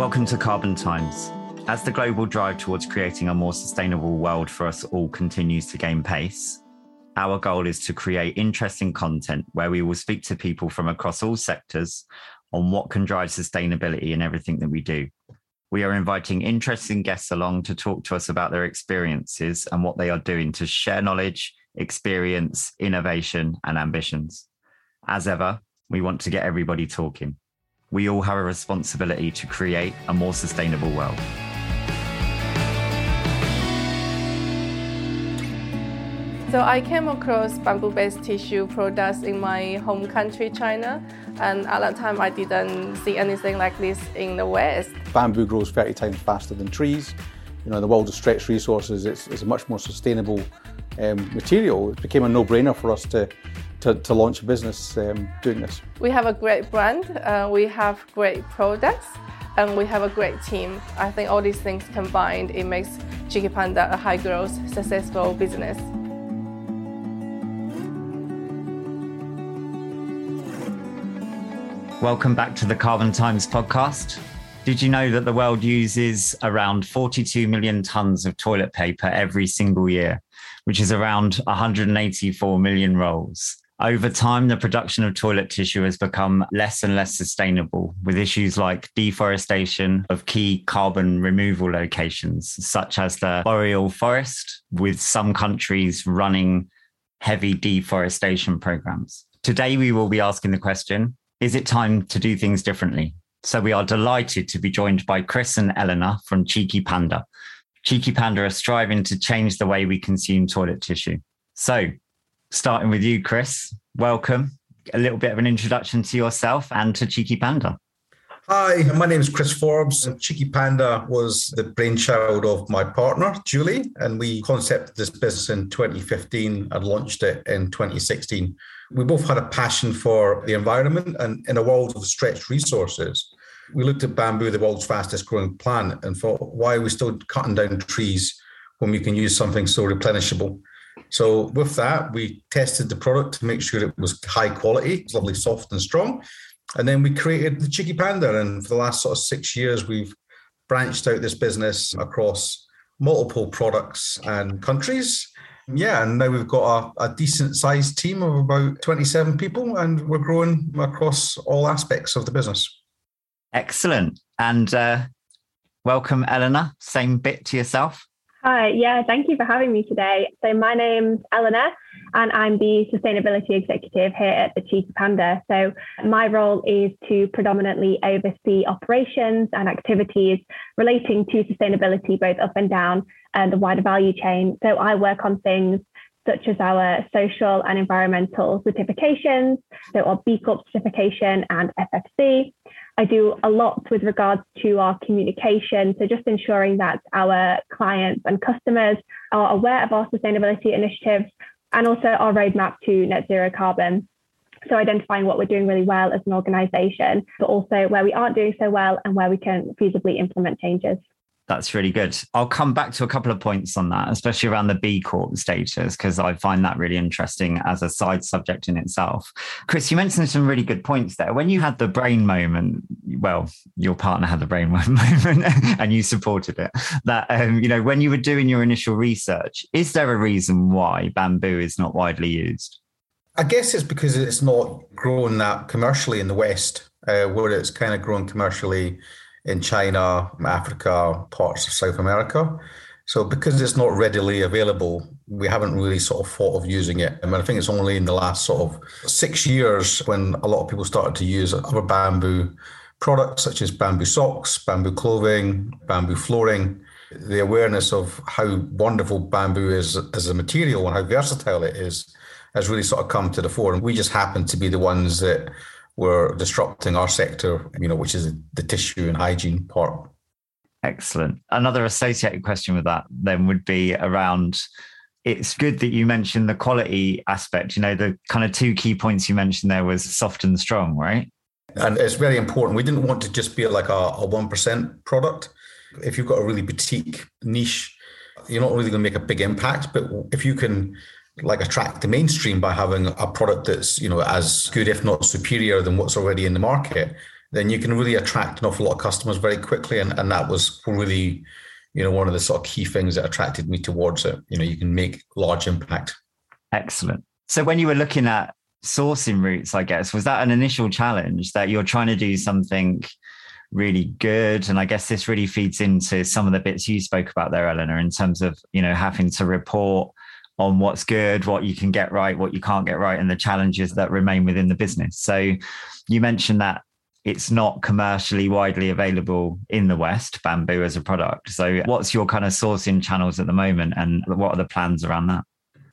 Welcome to Carbon Times. As the global drive towards creating a more sustainable world for us all continues to gain pace, our goal is to create interesting content where we will speak to people from across all sectors on what can drive sustainability in everything that we do. We are inviting interesting guests along to talk to us about their experiences and what they are doing to share knowledge, experience, innovation, and ambitions. As ever, we want to get everybody talking. We all have a responsibility to create a more sustainable world. So I came across bamboo-based tissue products in my home country, China, and at that time I didn't see anything like this in the West. Bamboo grows 30 times faster than trees. You know, in the world of stretched resources, it's, it's a much more sustainable um, material. It became a no-brainer for us to, to, to launch a business um, doing this. We have a great brand, uh, we have great products, and we have a great team. I think all these things combined, it makes Cheeky Panda a high-growth, successful business. Welcome back to the Carbon Times podcast. Did you know that the world uses around 42 million tons of toilet paper every single year, which is around 184 million rolls? Over time, the production of toilet tissue has become less and less sustainable, with issues like deforestation of key carbon removal locations, such as the boreal forest, with some countries running heavy deforestation programs. Today, we will be asking the question is it time to do things differently? So we are delighted to be joined by Chris and Eleanor from Cheeky Panda. Cheeky Panda are striving to change the way we consume toilet tissue. So, starting with you, Chris, welcome. A little bit of an introduction to yourself and to Cheeky Panda. Hi, my name is Chris Forbes. Cheeky Panda was the brainchild of my partner, Julie, and we concepted this business in 2015 and launched it in 2016 we both had a passion for the environment and in a world of stretched resources. We looked at bamboo, the world's fastest growing plant, and thought, why are we still cutting down trees when we can use something so replenishable? So with that, we tested the product to make sure it was high quality, it's lovely, soft and strong. And then we created the Cheeky Panda. And for the last sort of six years, we've branched out this business across multiple products and countries. Yeah, and now we've got a, a decent sized team of about 27 people, and we're growing across all aspects of the business. Excellent. And uh, welcome, Eleanor. Same bit to yourself. Hi, yeah, thank you for having me today. So, my name's Eleanor, and I'm the sustainability executive here at the Cheeky Panda. So, my role is to predominantly oversee operations and activities relating to sustainability, both up and down and the wider value chain. So, I work on things such as our social and environmental certifications, so our B Corp certification and FSC. I do a lot with regards to our communication. So just ensuring that our clients and customers are aware of our sustainability initiatives and also our roadmap to net zero carbon. So identifying what we're doing really well as an organization, but also where we aren't doing so well and where we can feasibly implement changes. That's really good. I'll come back to a couple of points on that, especially around the B Corp status, because I find that really interesting as a side subject in itself. Chris, you mentioned some really good points there. When you had the brain moment, well, your partner had the brain moment and you supported it. That, um, you know, when you were doing your initial research, is there a reason why bamboo is not widely used? I guess it's because it's not grown that commercially in the West, uh, where it's kind of grown commercially in China, Africa, parts of South America. So because it's not readily available, we haven't really sort of thought of using it. I mean, I think it's only in the last sort of six years when a lot of people started to use other bamboo products such as bamboo socks, bamboo clothing, bamboo flooring. The awareness of how wonderful bamboo is as a material and how versatile it is has really sort of come to the fore. And we just happen to be the ones that were disrupting our sector, you know, which is the tissue and hygiene part. Excellent. Another associated question with that then would be around it's good that you mentioned the quality aspect. You know, the kind of two key points you mentioned there was soft and strong, right? And it's very important. We didn't want to just be like a, a 1% product. If you've got a really boutique niche, you're not really going to make a big impact. But if you can like attract the mainstream by having a product that's you know as good if not superior than what's already in the market then you can really attract an awful lot of customers very quickly. And, and that was really, you know, one of the sort of key things that attracted me towards it. You know, you can make large impact. Excellent. So when you were looking at sourcing routes, I guess, was that an initial challenge that you're trying to do something really good? And I guess this really feeds into some of the bits you spoke about there, Eleanor, in terms of, you know, having to report on what's good, what you can get right, what you can't get right, and the challenges that remain within the business. So you mentioned that it's not commercially widely available in the West, bamboo as a product. So, what's your kind of sourcing channels at the moment, and what are the plans around that?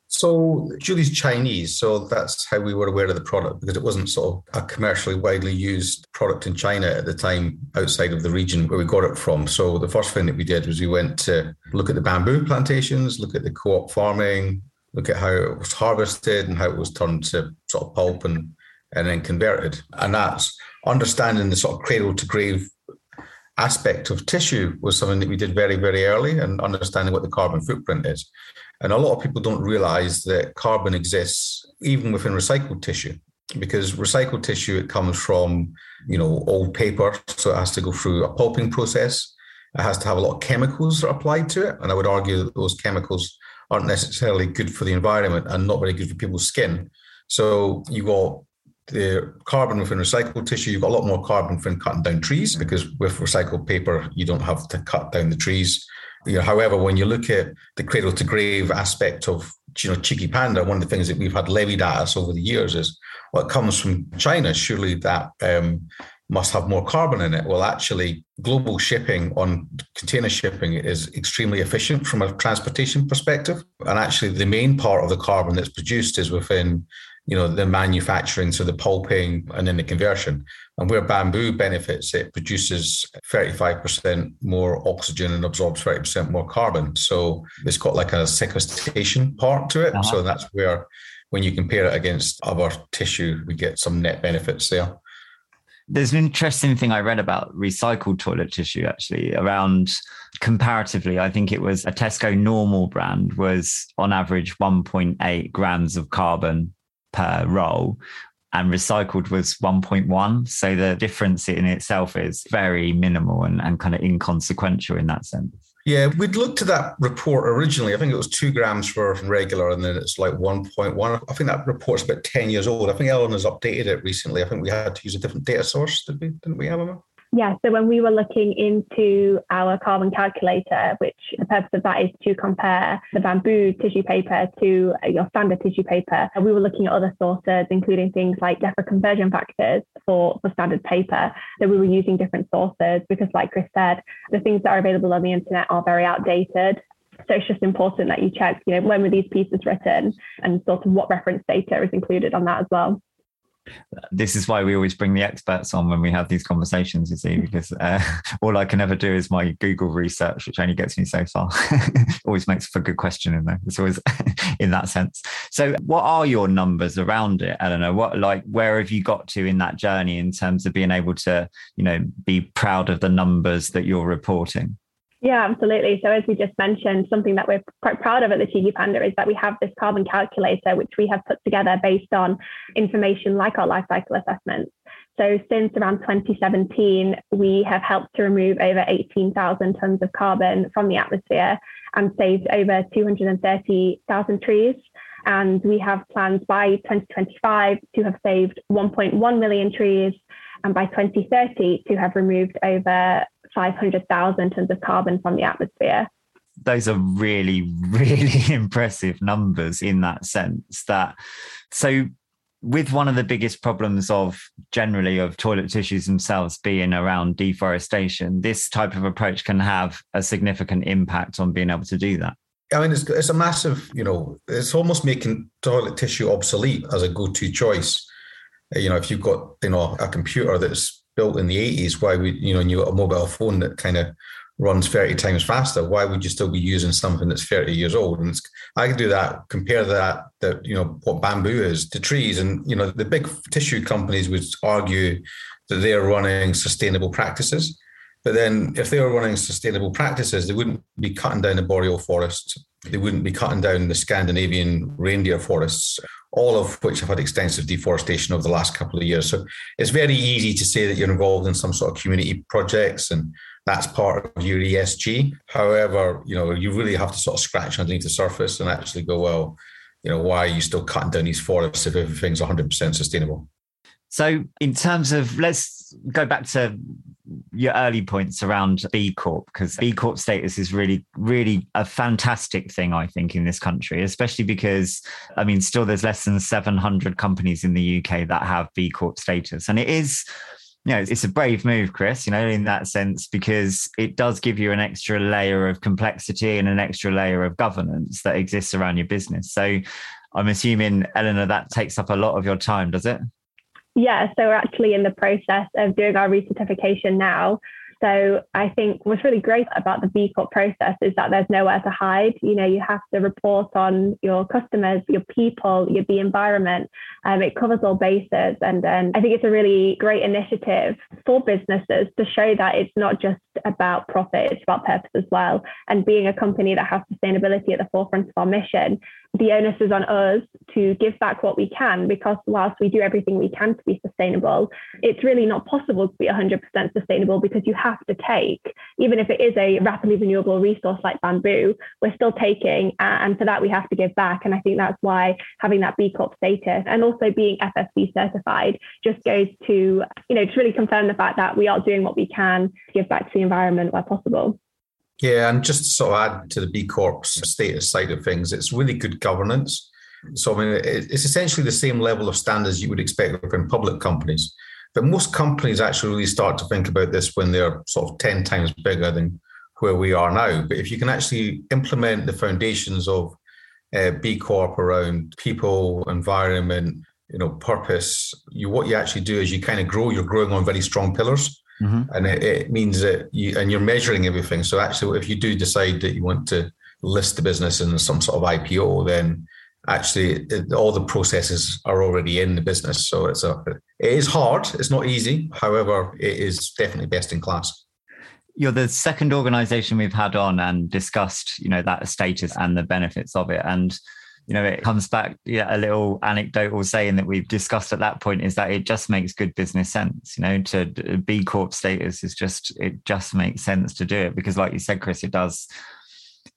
So Julie's Chinese, so that's how we were aware of the product because it wasn't sort of a commercially widely used product in China at the time outside of the region where we got it from. So the first thing that we did was we went to look at the bamboo plantations, look at the co-op farming, look at how it was harvested and how it was turned to sort of pulp and and then converted. And that's understanding the sort of cradle to grave aspect of tissue was something that we did very, very early and understanding what the carbon footprint is. And a lot of people don't realize that carbon exists even within recycled tissue because recycled tissue it comes from you know old paper so it has to go through a pulping process it has to have a lot of chemicals that are applied to it and i would argue that those chemicals aren't necessarily good for the environment and not very good for people's skin so you got the carbon within recycled tissue you've got a lot more carbon from cutting down trees because with recycled paper you don't have to cut down the trees you know, however, when you look at the cradle to grave aspect of you know Cheeky Panda, one of the things that we've had levied at us over the years is what comes from China. Surely that um, must have more carbon in it. Well, actually, global shipping on container shipping is extremely efficient from a transportation perspective. And actually, the main part of the carbon that's produced is within you know, the manufacturing, so the pulping and then the conversion. And where bamboo benefits, it produces 35% more oxygen and absorbs 30% more carbon. So it's got like a sequestration part to it. Uh-huh. So that's where, when you compare it against other tissue, we get some net benefits there. There's an interesting thing I read about recycled toilet tissue actually around comparatively. I think it was a Tesco normal brand was on average 1.8 grams of carbon per roll and recycled was 1.1 so the difference in itself is very minimal and, and kind of inconsequential in that sense. Yeah we'd looked at that report originally. I think it was two grams for regular and then it's like 1.1 i think that report's about 10 years old. I think ellen has updated it recently. I think we had to use a different data source did we? Didn't we Emma? Yeah, so when we were looking into our carbon calculator, which the purpose of that is to compare the bamboo tissue paper to uh, your standard tissue paper, we were looking at other sources, including things like DEFRA conversion factors for, for standard paper. So we were using different sources because, like Chris said, the things that are available on the internet are very outdated. So it's just important that you check, you know, when were these pieces written and sort of what reference data is included on that as well this is why we always bring the experts on when we have these conversations, you see, because uh, all I can ever do is my Google research, which only gets me so far. always makes for a good questioning, though. It's always in that sense. So, what are your numbers around it, Eleanor? What, like, where have you got to in that journey in terms of being able to, you know, be proud of the numbers that you're reporting? Yeah, absolutely. So as we just mentioned, something that we're quite proud of at the Cheeky Panda is that we have this carbon calculator, which we have put together based on information like our life cycle assessments. So since around 2017, we have helped to remove over 18,000 tons of carbon from the atmosphere and saved over 230,000 trees. And we have plans by 2025 to have saved 1.1 million trees and by 2030 to have removed over 500,000 tons of carbon from the atmosphere. Those are really, really impressive numbers in that sense. That so with one of the biggest problems of generally of toilet tissues themselves being around deforestation, this type of approach can have a significant impact on being able to do that. I mean, it's, it's a massive, you know, it's almost making toilet tissue obsolete as a go to choice. You know, if you've got, you know, a computer that's built in the 80s, why would, you know, and you got a mobile phone that kind of runs 30 times faster, why would you still be using something that's 30 years old? And I can do that, compare that, that, you know, what bamboo is to trees. And, you know, the big tissue companies would argue that they're running sustainable practices. But then if they were running sustainable practices, they wouldn't be cutting down the boreal forest they wouldn't be cutting down the Scandinavian reindeer forests, all of which have had extensive deforestation over the last couple of years. So it's very easy to say that you're involved in some sort of community projects and that's part of your ESG. However, you know, you really have to sort of scratch underneath the surface and actually go, well, you know, why are you still cutting down these forests if everything's 100% sustainable? So, in terms of, let's go back to your early points around B Corp, because B Corp status is really, really a fantastic thing, I think, in this country, especially because, I mean, still there's less than 700 companies in the UK that have B Corp status. And it is, you know, it's a brave move, Chris, you know, in that sense, because it does give you an extra layer of complexity and an extra layer of governance that exists around your business. So, I'm assuming, Eleanor, that takes up a lot of your time, does it? Yeah, so we're actually in the process of doing our recertification now. So I think what's really great about the B Corp process is that there's nowhere to hide. You know, you have to report on your customers, your people, your the environment. Um, it covers all bases, and then I think it's a really great initiative for businesses to show that it's not just about profit; it's about purpose as well. And being a company that has sustainability at the forefront of our mission, the onus is on us to give back what we can because whilst we do everything we can to be sustainable, it's really not possible to be 100% sustainable because you have to take, even if it is a rapidly renewable resource like bamboo, we're still taking. And for that, we have to give back. And I think that's why having that B Corp status and also being FSC certified just goes to, you know, to really confirm the fact that we are doing what we can to give back to the environment where possible. Yeah, and just to sort of add to the B Corp status side of things, it's really good governance. So, I mean, it's essentially the same level of standards you would expect within public companies. But most companies actually really start to think about this when they're sort of 10 times bigger than where we are now. But if you can actually implement the foundations of uh, B Corp around people, environment, you know, purpose, you what you actually do is you kind of grow, you're growing on very strong pillars. Mm-hmm. And it, it, means that you and you're measuring everything. So actually, if you do decide that you want to list the business in some sort of IPO, then actually it, all the processes are already in the business. So it's a it is hard. It's not easy. However, it is definitely best in class. You're the second organization we've had on and discussed, you know, that status and the benefits of it. And you know, it comes back, yeah, a little anecdotal saying that we've discussed at that point is that it just makes good business sense, you know, to B Corp status is just, it just makes sense to do it because, like you said, Chris, it does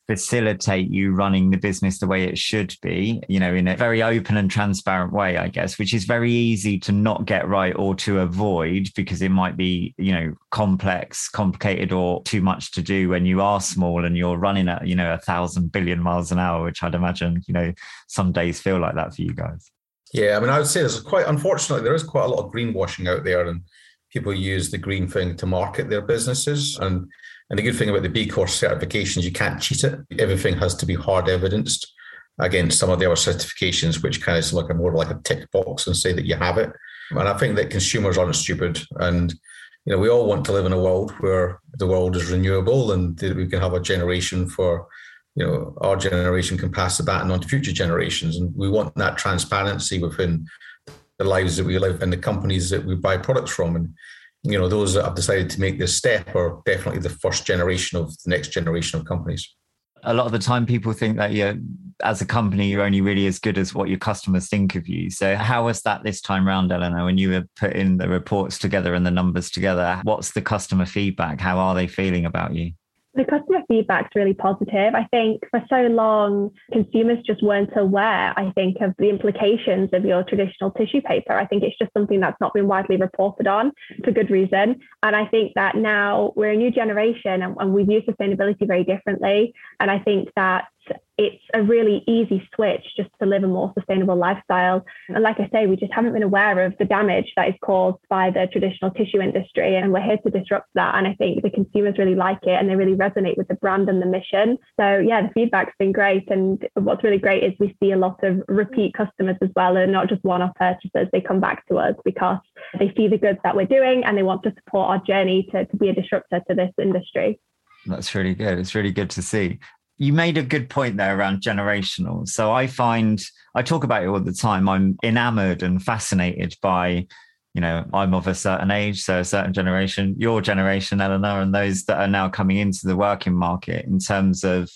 facilitate you running the business the way it should be, you know, in a very open and transparent way, I guess, which is very easy to not get right or to avoid because it might be, you know, complex, complicated, or too much to do when you are small and you're running at, you know, a thousand billion miles an hour, which I'd imagine, you know, some days feel like that for you guys. Yeah, I mean, I would say there's quite, unfortunately, there is quite a lot of greenwashing out there, and people use the green thing to market their businesses. And and the good thing about the B Corp certifications, you can't cheat it. Everything has to be hard evidenced against some of the other certifications, which kind of look more like a tick box and say that you have it. And I think that consumers aren't stupid. And, you know, we all want to live in a world where the world is renewable and we can have a generation for, you know, our generation can pass the baton on to future generations. And we want that transparency within the lives that we live and the companies that we buy products from. And you know, those that have decided to make this step are definitely the first generation of the next generation of companies. A lot of the time, people think that you, as a company, you're only really as good as what your customers think of you. So, how was that this time round, Eleanor, when you were putting the reports together and the numbers together? What's the customer feedback? How are they feeling about you? The customer feedback's really positive. I think for so long, consumers just weren't aware, I think, of the implications of your traditional tissue paper. I think it's just something that's not been widely reported on for good reason. And I think that now we're a new generation and, and we view sustainability very differently. And I think that it's a really easy switch just to live a more sustainable lifestyle. And like I say, we just haven't been aware of the damage that is caused by the traditional tissue industry. And we're here to disrupt that. And I think the consumers really like it and they really resonate with the brand and the mission. So, yeah, the feedback's been great. And what's really great is we see a lot of repeat customers as well, and not just one off purchasers. They come back to us because they see the goods that we're doing and they want to support our journey to, to be a disruptor to this industry. That's really good. It's really good to see you made a good point there around generational. So I find I talk about it all the time. I'm enamored and fascinated by, you know, I'm of a certain age, so a certain generation, your generation, Eleanor, and those that are now coming into the working market in terms of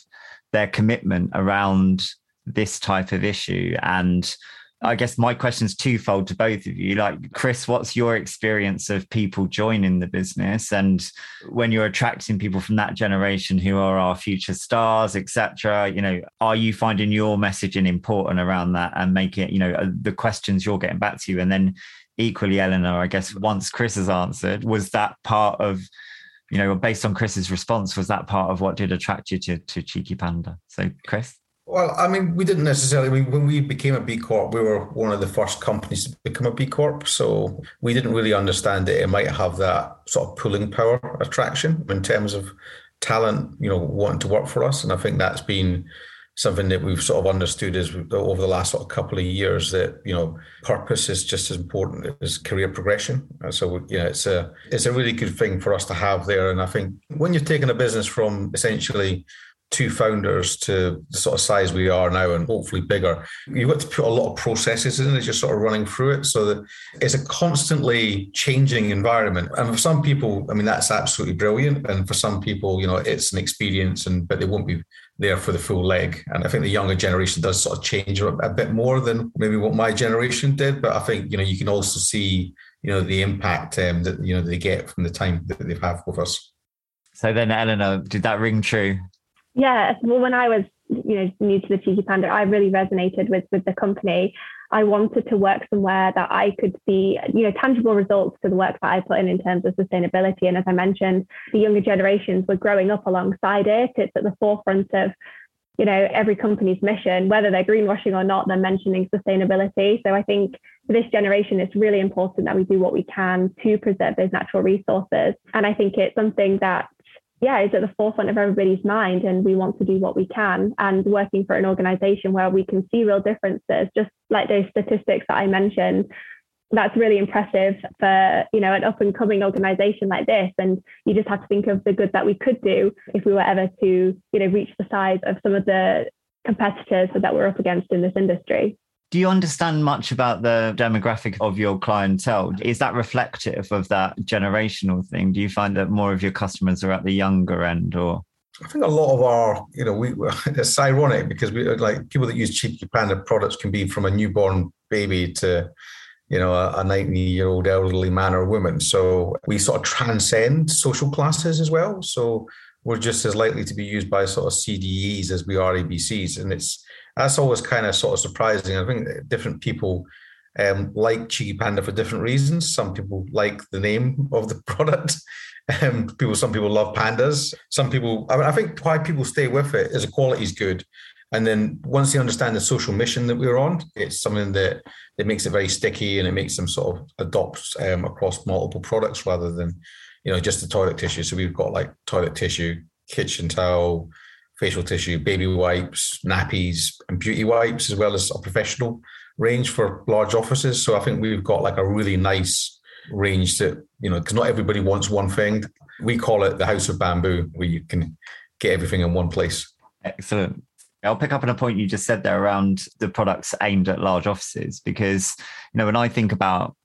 their commitment around this type of issue and I guess my question is twofold to both of you. Like, Chris, what's your experience of people joining the business, and when you're attracting people from that generation who are our future stars, etc. You know, are you finding your messaging important around that and making it, you know, uh, the questions you're getting back to you, and then equally, Eleanor, I guess once Chris has answered, was that part of you know, based on Chris's response, was that part of what did attract you to, to Cheeky Panda? So, Chris? Well, I mean, we didn't necessarily. Mean, when we became a B Corp, we were one of the first companies to become a B Corp. So we didn't really understand that it might have that sort of pulling power attraction in terms of talent, you know, wanting to work for us. And I think that's been something that we've sort of understood as over the last sort of couple of years that you know purpose is just as important as career progression. And so you know, it's a it's a really good thing for us to have there. And I think when you're taking a business from essentially two founders to the sort of size we are now and hopefully bigger, you've got to put a lot of processes in as you're sort of running through it. So that it's a constantly changing environment. And for some people, I mean, that's absolutely brilliant. And for some people, you know, it's an experience and but they won't be there for the full leg. And I think the younger generation does sort of change a bit more than maybe what my generation did. But I think, you know, you can also see, you know, the impact um, that, you know, they get from the time that they've had with us. So then, Eleanor, did that ring true? Yeah. Well, when I was, you know, new to the Cheeky Panda, I really resonated with with the company. I wanted to work somewhere that I could see, you know, tangible results to the work that I put in in terms of sustainability. And as I mentioned, the younger generations were growing up alongside it. It's at the forefront of, you know, every company's mission, whether they're greenwashing or not, they're mentioning sustainability. So I think for this generation, it's really important that we do what we can to preserve those natural resources. And I think it's something that yeah, is at the forefront of everybody's mind. And we want to do what we can. And working for an organization where we can see real differences, just like those statistics that I mentioned, that's really impressive for you know an up and coming organization like this and you just have to think of the good that we could do if we were ever to you know reach the size of some of the competitors that we're up against in this industry do you understand much about the demographic of your clientele? Is that reflective of that generational thing? Do you find that more of your customers are at the younger end or? I think a lot of our, you know, we it's ironic because we like people that use Cheeky Panda products can be from a newborn baby to, you know, a 90 year old elderly man or woman. So we sort of transcend social classes as well. So we're just as likely to be used by sort of CDEs as we are ABCs. And it's, that's always kind of sort of surprising. I think different people um, like Cheeky Panda for different reasons. Some people like the name of the product. Um, people, some people love pandas. Some people, I, mean, I think why people stay with it is the quality is good. And then once they understand the social mission that we're on, it's something that it makes it very sticky and it makes them sort of adopt um, across multiple products rather than, you know, just the toilet tissue. So we've got like toilet tissue, kitchen towel, facial tissue, baby wipes, nappies, and beauty wipes, as well as a professional range for large offices. So I think we've got like a really nice range that, you know, because not everybody wants one thing. We call it the House of Bamboo, where you can get everything in one place. Excellent. I'll pick up on a point you just said there around the products aimed at large offices, because, you know, when I think about,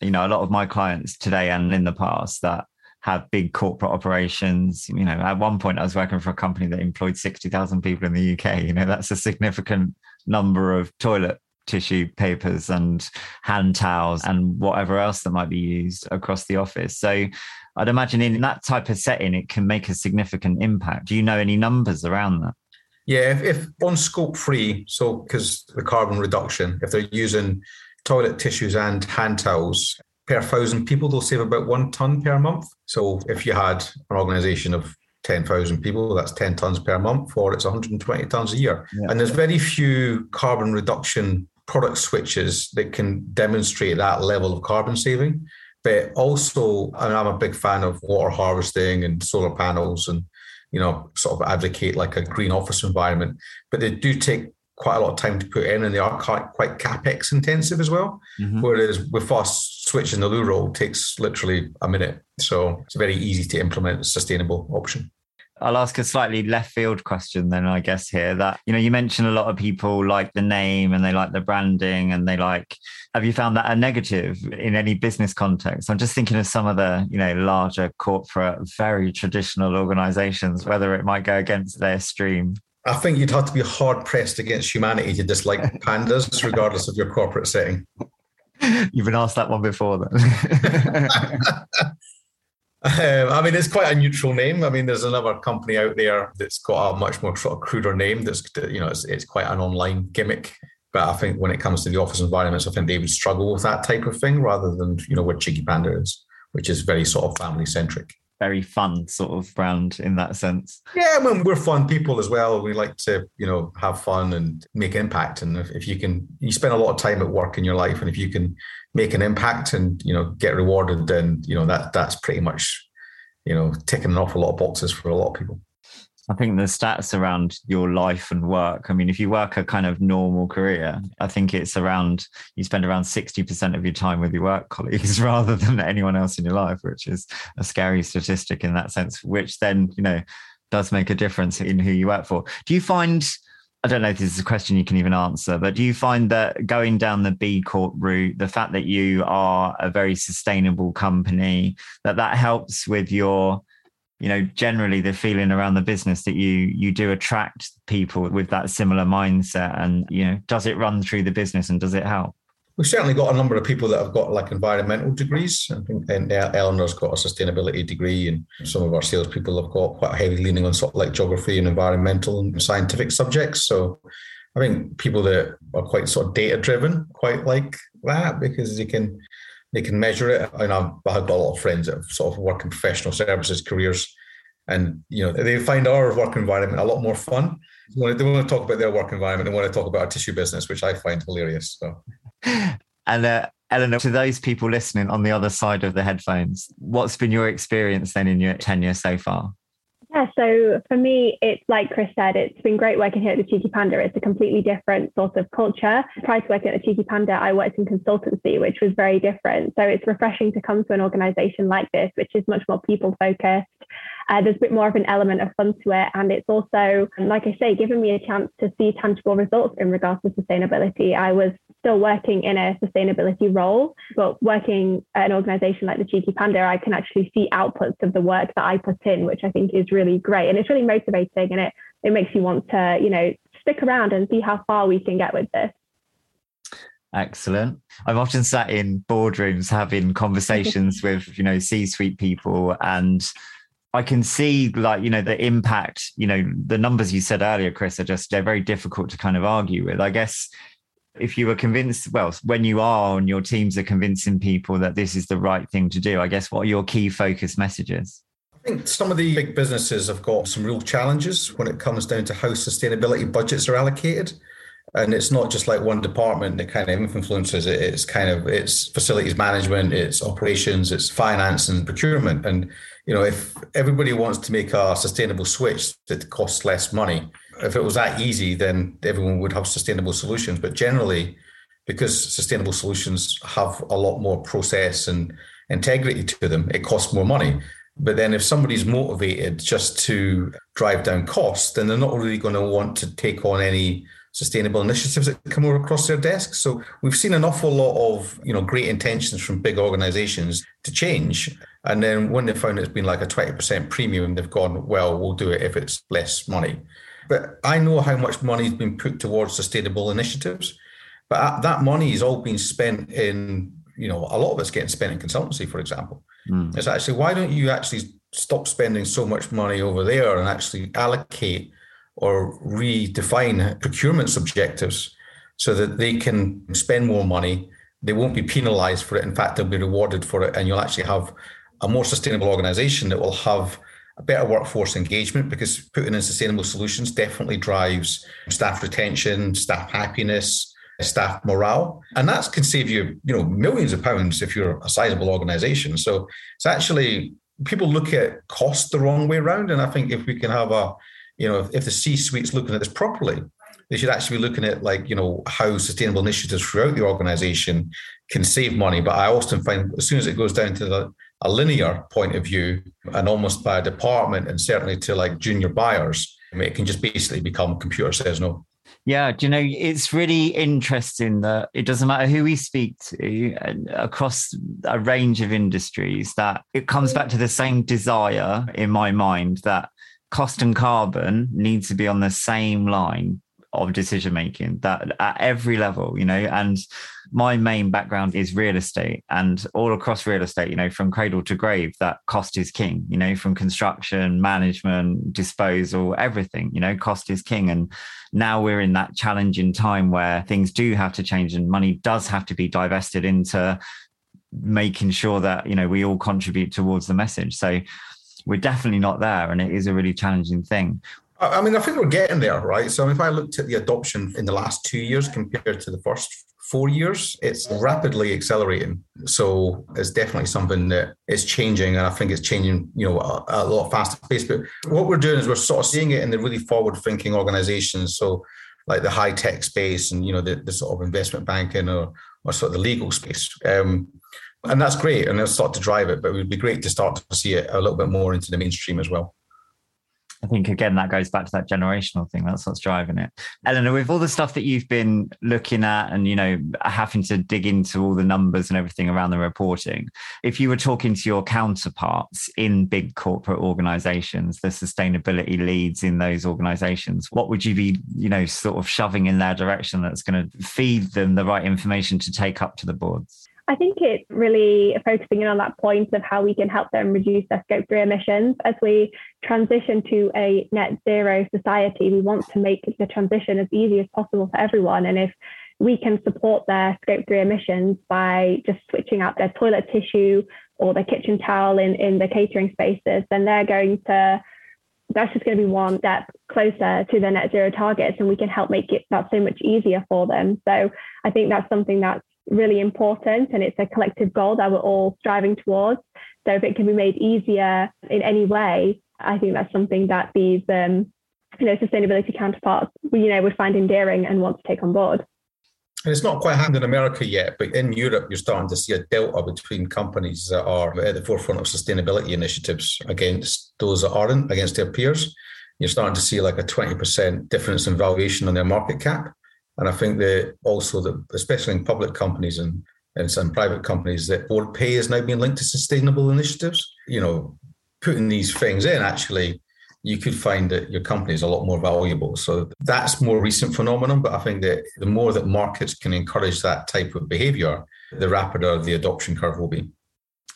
you know, a lot of my clients today and in the past that have big corporate operations. You know, at one point I was working for a company that employed 60,000 people in the UK. You know, that's a significant number of toilet tissue papers and hand towels and whatever else that might be used across the office. So I'd imagine in that type of setting, it can make a significant impact. Do you know any numbers around that? Yeah, if, if on scope three, so because the carbon reduction, if they're using toilet tissues and hand towels, per thousand people, they'll save about one ton per month. So if you had an organization of 10,000 people, that's 10 tons per month, or it's 120 tons a year. Yeah. And there's very few carbon reduction product switches that can demonstrate that level of carbon saving. But also, I mean, I'm a big fan of water harvesting and solar panels and, you know, sort of advocate like a green office environment. But they do take quite a lot of time to put in and they are quite, quite capex intensive as well. Mm-hmm. Whereas with us, switching the loo roll takes literally a minute. So it's very easy to implement a sustainable option. I'll ask a slightly left field question then, I guess, here that, you know, you mentioned a lot of people like the name and they like the branding and they like, have you found that a negative in any business context? I'm just thinking of some of the, you know, larger corporate, very traditional organizations, whether it might go against their stream. I think you'd have to be hard pressed against humanity to dislike pandas, regardless of your corporate setting. You've been asked that one before, then. Um, I mean, it's quite a neutral name. I mean, there's another company out there that's got a much more sort of cruder name. That's you know, it's, it's quite an online gimmick. But I think when it comes to the office environments, I think they would struggle with that type of thing rather than you know where Cheeky Panda is, which is very sort of family centric very fun sort of brand in that sense. Yeah, I mean, we're fun people as well. We like to, you know, have fun and make impact. And if, if you can, you spend a lot of time at work in your life, and if you can make an impact and you know get rewarded, then you know that that's pretty much, you know, ticking an awful lot of boxes for a lot of people. I think the stats around your life and work. I mean, if you work a kind of normal career, I think it's around you spend around 60% of your time with your work colleagues rather than anyone else in your life, which is a scary statistic in that sense, which then, you know, does make a difference in who you work for. Do you find I don't know if this is a question you can even answer, but do you find that going down the B Corp route, the fact that you are a very sustainable company, that that helps with your you know generally the feeling around the business that you you do attract people with that similar mindset and you know does it run through the business and does it help? We've certainly got a number of people that have got like environmental degrees. I think uh, and eleanor's got a sustainability degree and some of our salespeople have got quite heavy leaning on sort of like geography and environmental and scientific subjects. So i think people that are quite sort of data driven quite like that because they can they can measure it. And I've, I've got a lot of friends that have sort of work in professional services careers, and you know they find our work environment a lot more fun. They want to talk about their work environment. They want to talk about our tissue business, which I find hilarious. So. And uh, Eleanor, to those people listening on the other side of the headphones, what's been your experience then in your tenure so far? Yeah, so for me, it's like Chris said, it's been great working here at the Cheeky Panda. It's a completely different sort of culture. Prior to working at the Cheeky Panda, I worked in consultancy, which was very different. So it's refreshing to come to an organization like this, which is much more people focused. Uh, there's a bit more of an element of fun to it. And it's also, like I say, given me a chance to see tangible results in regards to sustainability. I was still working in a sustainability role, but working at an organization like the Cheeky Panda, I can actually see outputs of the work that I put in, which I think is really great. And it's really motivating and it, it makes you want to, you know, stick around and see how far we can get with this. Excellent. I've often sat in boardrooms having conversations with, you know, C-suite people and I can see like, you know, the impact, you know, the numbers you said earlier, Chris, are just, they're very difficult to kind of argue with. I guess if you were convinced, well, when you are and your teams are convincing people that this is the right thing to do, I guess what are your key focus messages? I think some of the big businesses have got some real challenges when it comes down to how sustainability budgets are allocated and it's not just like one department that kind of influences it. It's kind of it's facilities management it's operations it's finance and procurement. And you know if everybody wants to make a sustainable switch that costs less money if it was that easy then everyone would have sustainable solutions. But generally because sustainable solutions have a lot more process and integrity to them it costs more money. But then if somebody's motivated just to drive down costs then they're not really going to want to take on any sustainable initiatives that come over across their desks. So we've seen an awful lot of you know great intentions from big organisations to change, and then when they found it's been like a twenty percent premium, they've gone, well, we'll do it if it's less money. But I know how much money has been put towards sustainable initiatives, but that money is all being spent in you know a lot of it's getting spent in consultancy, for example. Mm. It's actually why don't you actually stop spending so much money over there and actually allocate or redefine procurement objectives so that they can spend more money. They won't be penalized for it. In fact, they'll be rewarded for it. And you'll actually have a more sustainable organization that will have a better workforce engagement because putting in sustainable solutions definitely drives staff retention, staff happiness, staff morale. And that can save you, you know, millions of pounds if you're a sizable organization. So it's actually people look at cost the wrong way around. And I think if we can have a you know, if, if the C-suite's looking at this properly, they should actually be looking at like, you know, how sustainable initiatives throughout the organization can save money. But I often find as soon as it goes down to the, a linear point of view and almost by a department and certainly to like junior buyers, I mean, it can just basically become computer says no. Yeah, do you know, it's really interesting that it doesn't matter who we speak to across a range of industries, that it comes back to the same desire in my mind that cost and carbon needs to be on the same line of decision making that at every level you know and my main background is real estate and all across real estate you know from cradle to grave that cost is king you know from construction management disposal everything you know cost is king. And now we're in that challenging time where things do have to change and money does have to be divested into making sure that you know we all contribute towards the message. So we're definitely not there and it is a really challenging thing I mean, I think we're getting there, right? So if I looked at the adoption in the last two years compared to the first four years, it's rapidly accelerating. So it's definitely something that is changing, and I think it's changing, you know, a, a lot faster pace. But what we're doing is we're sort of seeing it in the really forward-thinking organizations. So like the high tech space and you know the, the sort of investment banking or or sort of the legal space. Um, and that's great, and they'll start to drive it. But it would be great to start to see it a little bit more into the mainstream as well. I think again that goes back to that generational thing. That's what's driving it. Eleanor, with all the stuff that you've been looking at and you know having to dig into all the numbers and everything around the reporting, if you were talking to your counterparts in big corporate organizations, the sustainability leads in those organizations, what would you be, you know, sort of shoving in their direction that's going to feed them the right information to take up to the boards? I think it's really focusing in on that point of how we can help them reduce their scope three emissions. As we transition to a net zero society, we want to make the transition as easy as possible for everyone. And if we can support their scope three emissions by just switching out their toilet tissue or their kitchen towel in, in the catering spaces, then they're going to that's just going to be one step closer to their net zero targets and we can help make it that so much easier for them so i think that's something that's really important and it's a collective goal that we're all striving towards. So if it can be made easier in any way, I think that's something that these um, you know sustainability counterparts you know would find endearing and want to take on board. And it's not quite happened in America yet, but in Europe, you're starting to see a delta between companies that are at the forefront of sustainability initiatives against those that aren't, against their peers. You're starting to see like a 20% difference in valuation on their market cap. And I think that also that, especially in public companies and, and some private companies, that board pay is now being linked to sustainable initiatives. You know, putting these things in actually you could find that your company is a lot more valuable. So that's more recent phenomenon. But I think that the more that markets can encourage that type of behavior, the rapider the adoption curve will be.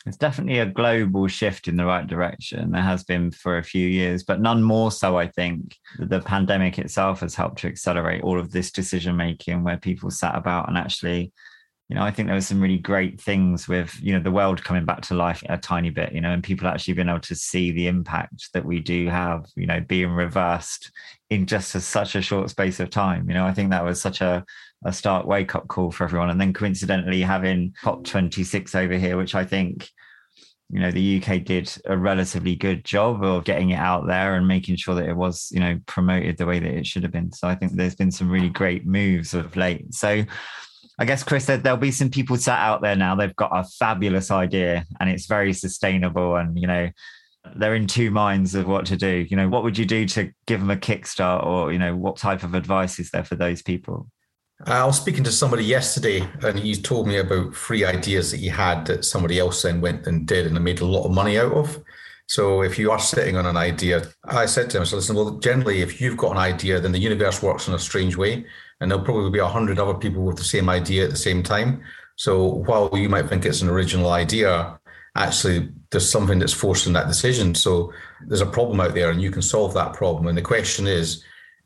It's definitely a global shift in the right direction. There has been for a few years, but none more so, I think. The pandemic itself has helped to accelerate all of this decision making where people sat about and actually you know, I think there was some really great things with, you know, the world coming back to life a tiny bit, you know, and people actually being able to see the impact that we do have, you know, being reversed in just a, such a short space of time. You know, I think that was such a, a stark wake up call for everyone. And then coincidentally having COP26 over here, which I think, you know, the UK did a relatively good job of getting it out there and making sure that it was, you know, promoted the way that it should have been. So I think there's been some really great moves of late. So I guess, Chris, there'll be some people sat out there now. They've got a fabulous idea and it's very sustainable. And, you know, they're in two minds of what to do. You know, what would you do to give them a kickstart or, you know, what type of advice is there for those people? I was speaking to somebody yesterday and he told me about three ideas that he had that somebody else then went and did and made a lot of money out of. So if you are sitting on an idea, I said to him, so listen, well, generally, if you've got an idea, then the universe works in a strange way and there'll probably be a hundred other people with the same idea at the same time. So while you might think it's an original idea, actually there's something that's forcing that decision. So there's a problem out there, and you can solve that problem. And the question is,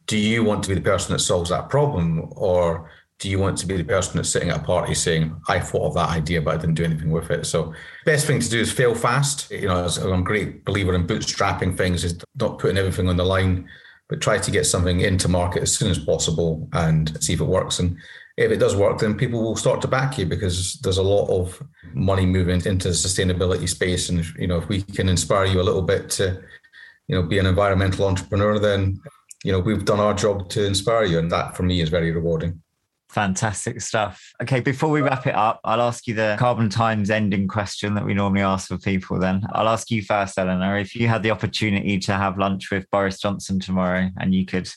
do you want to be the person that solves that problem, or do you want to be the person that's sitting at a party saying, "I thought of that idea, but I didn't do anything with it"? So best thing to do is fail fast. You know, I'm a great believer in bootstrapping things, is not putting everything on the line but try to get something into market as soon as possible and see if it works. And if it does work, then people will start to back you because there's a lot of money moving into the sustainability space. And you know, if we can inspire you a little bit to, you know, be an environmental entrepreneur, then you know we've done our job to inspire you, and that for me is very rewarding. Fantastic stuff. Okay, before we wrap it up, I'll ask you the Carbon Times ending question that we normally ask for people then. I'll ask you first, Eleanor. If you had the opportunity to have lunch with Boris Johnson tomorrow and you could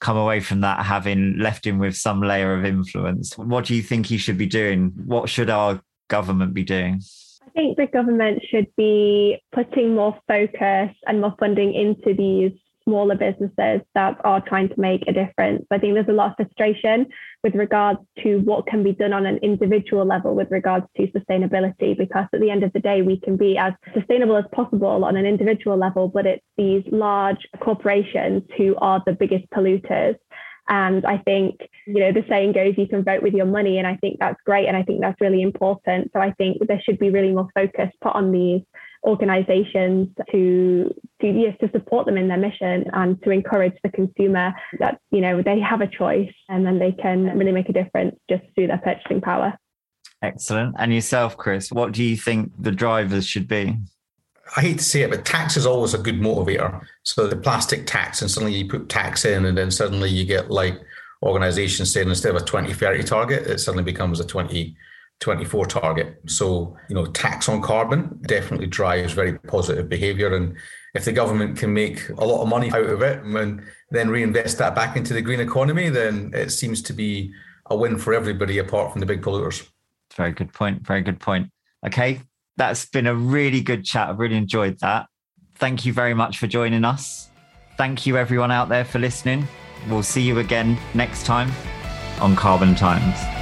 come away from that having left him with some layer of influence, what do you think he should be doing? What should our government be doing? I think the government should be putting more focus and more funding into these smaller businesses that are trying to make a difference. I think there's a lot of frustration with regards to what can be done on an individual level with regards to sustainability, because at the end of the day, we can be as sustainable as possible on an individual level, but it's these large corporations who are the biggest polluters. And I think, you know, the saying goes, you can vote with your money. And I think that's great. And I think that's really important. So I think there should be really more focus put on these organizations to to yes, to support them in their mission and to encourage the consumer that you know they have a choice and then they can really make a difference just through their purchasing power. Excellent. And yourself, Chris, what do you think the drivers should be? I hate to say it, but tax is always a good motivator. So the plastic tax, and suddenly you put tax in, and then suddenly you get like organizations saying instead of a 2030 target, it suddenly becomes a 20 24 target. So, you know, tax on carbon definitely drives very positive behavior. And if the government can make a lot of money out of it and then reinvest that back into the green economy, then it seems to be a win for everybody apart from the big polluters. Very good point. Very good point. Okay. That's been a really good chat. I've really enjoyed that. Thank you very much for joining us. Thank you, everyone out there, for listening. We'll see you again next time on Carbon Times.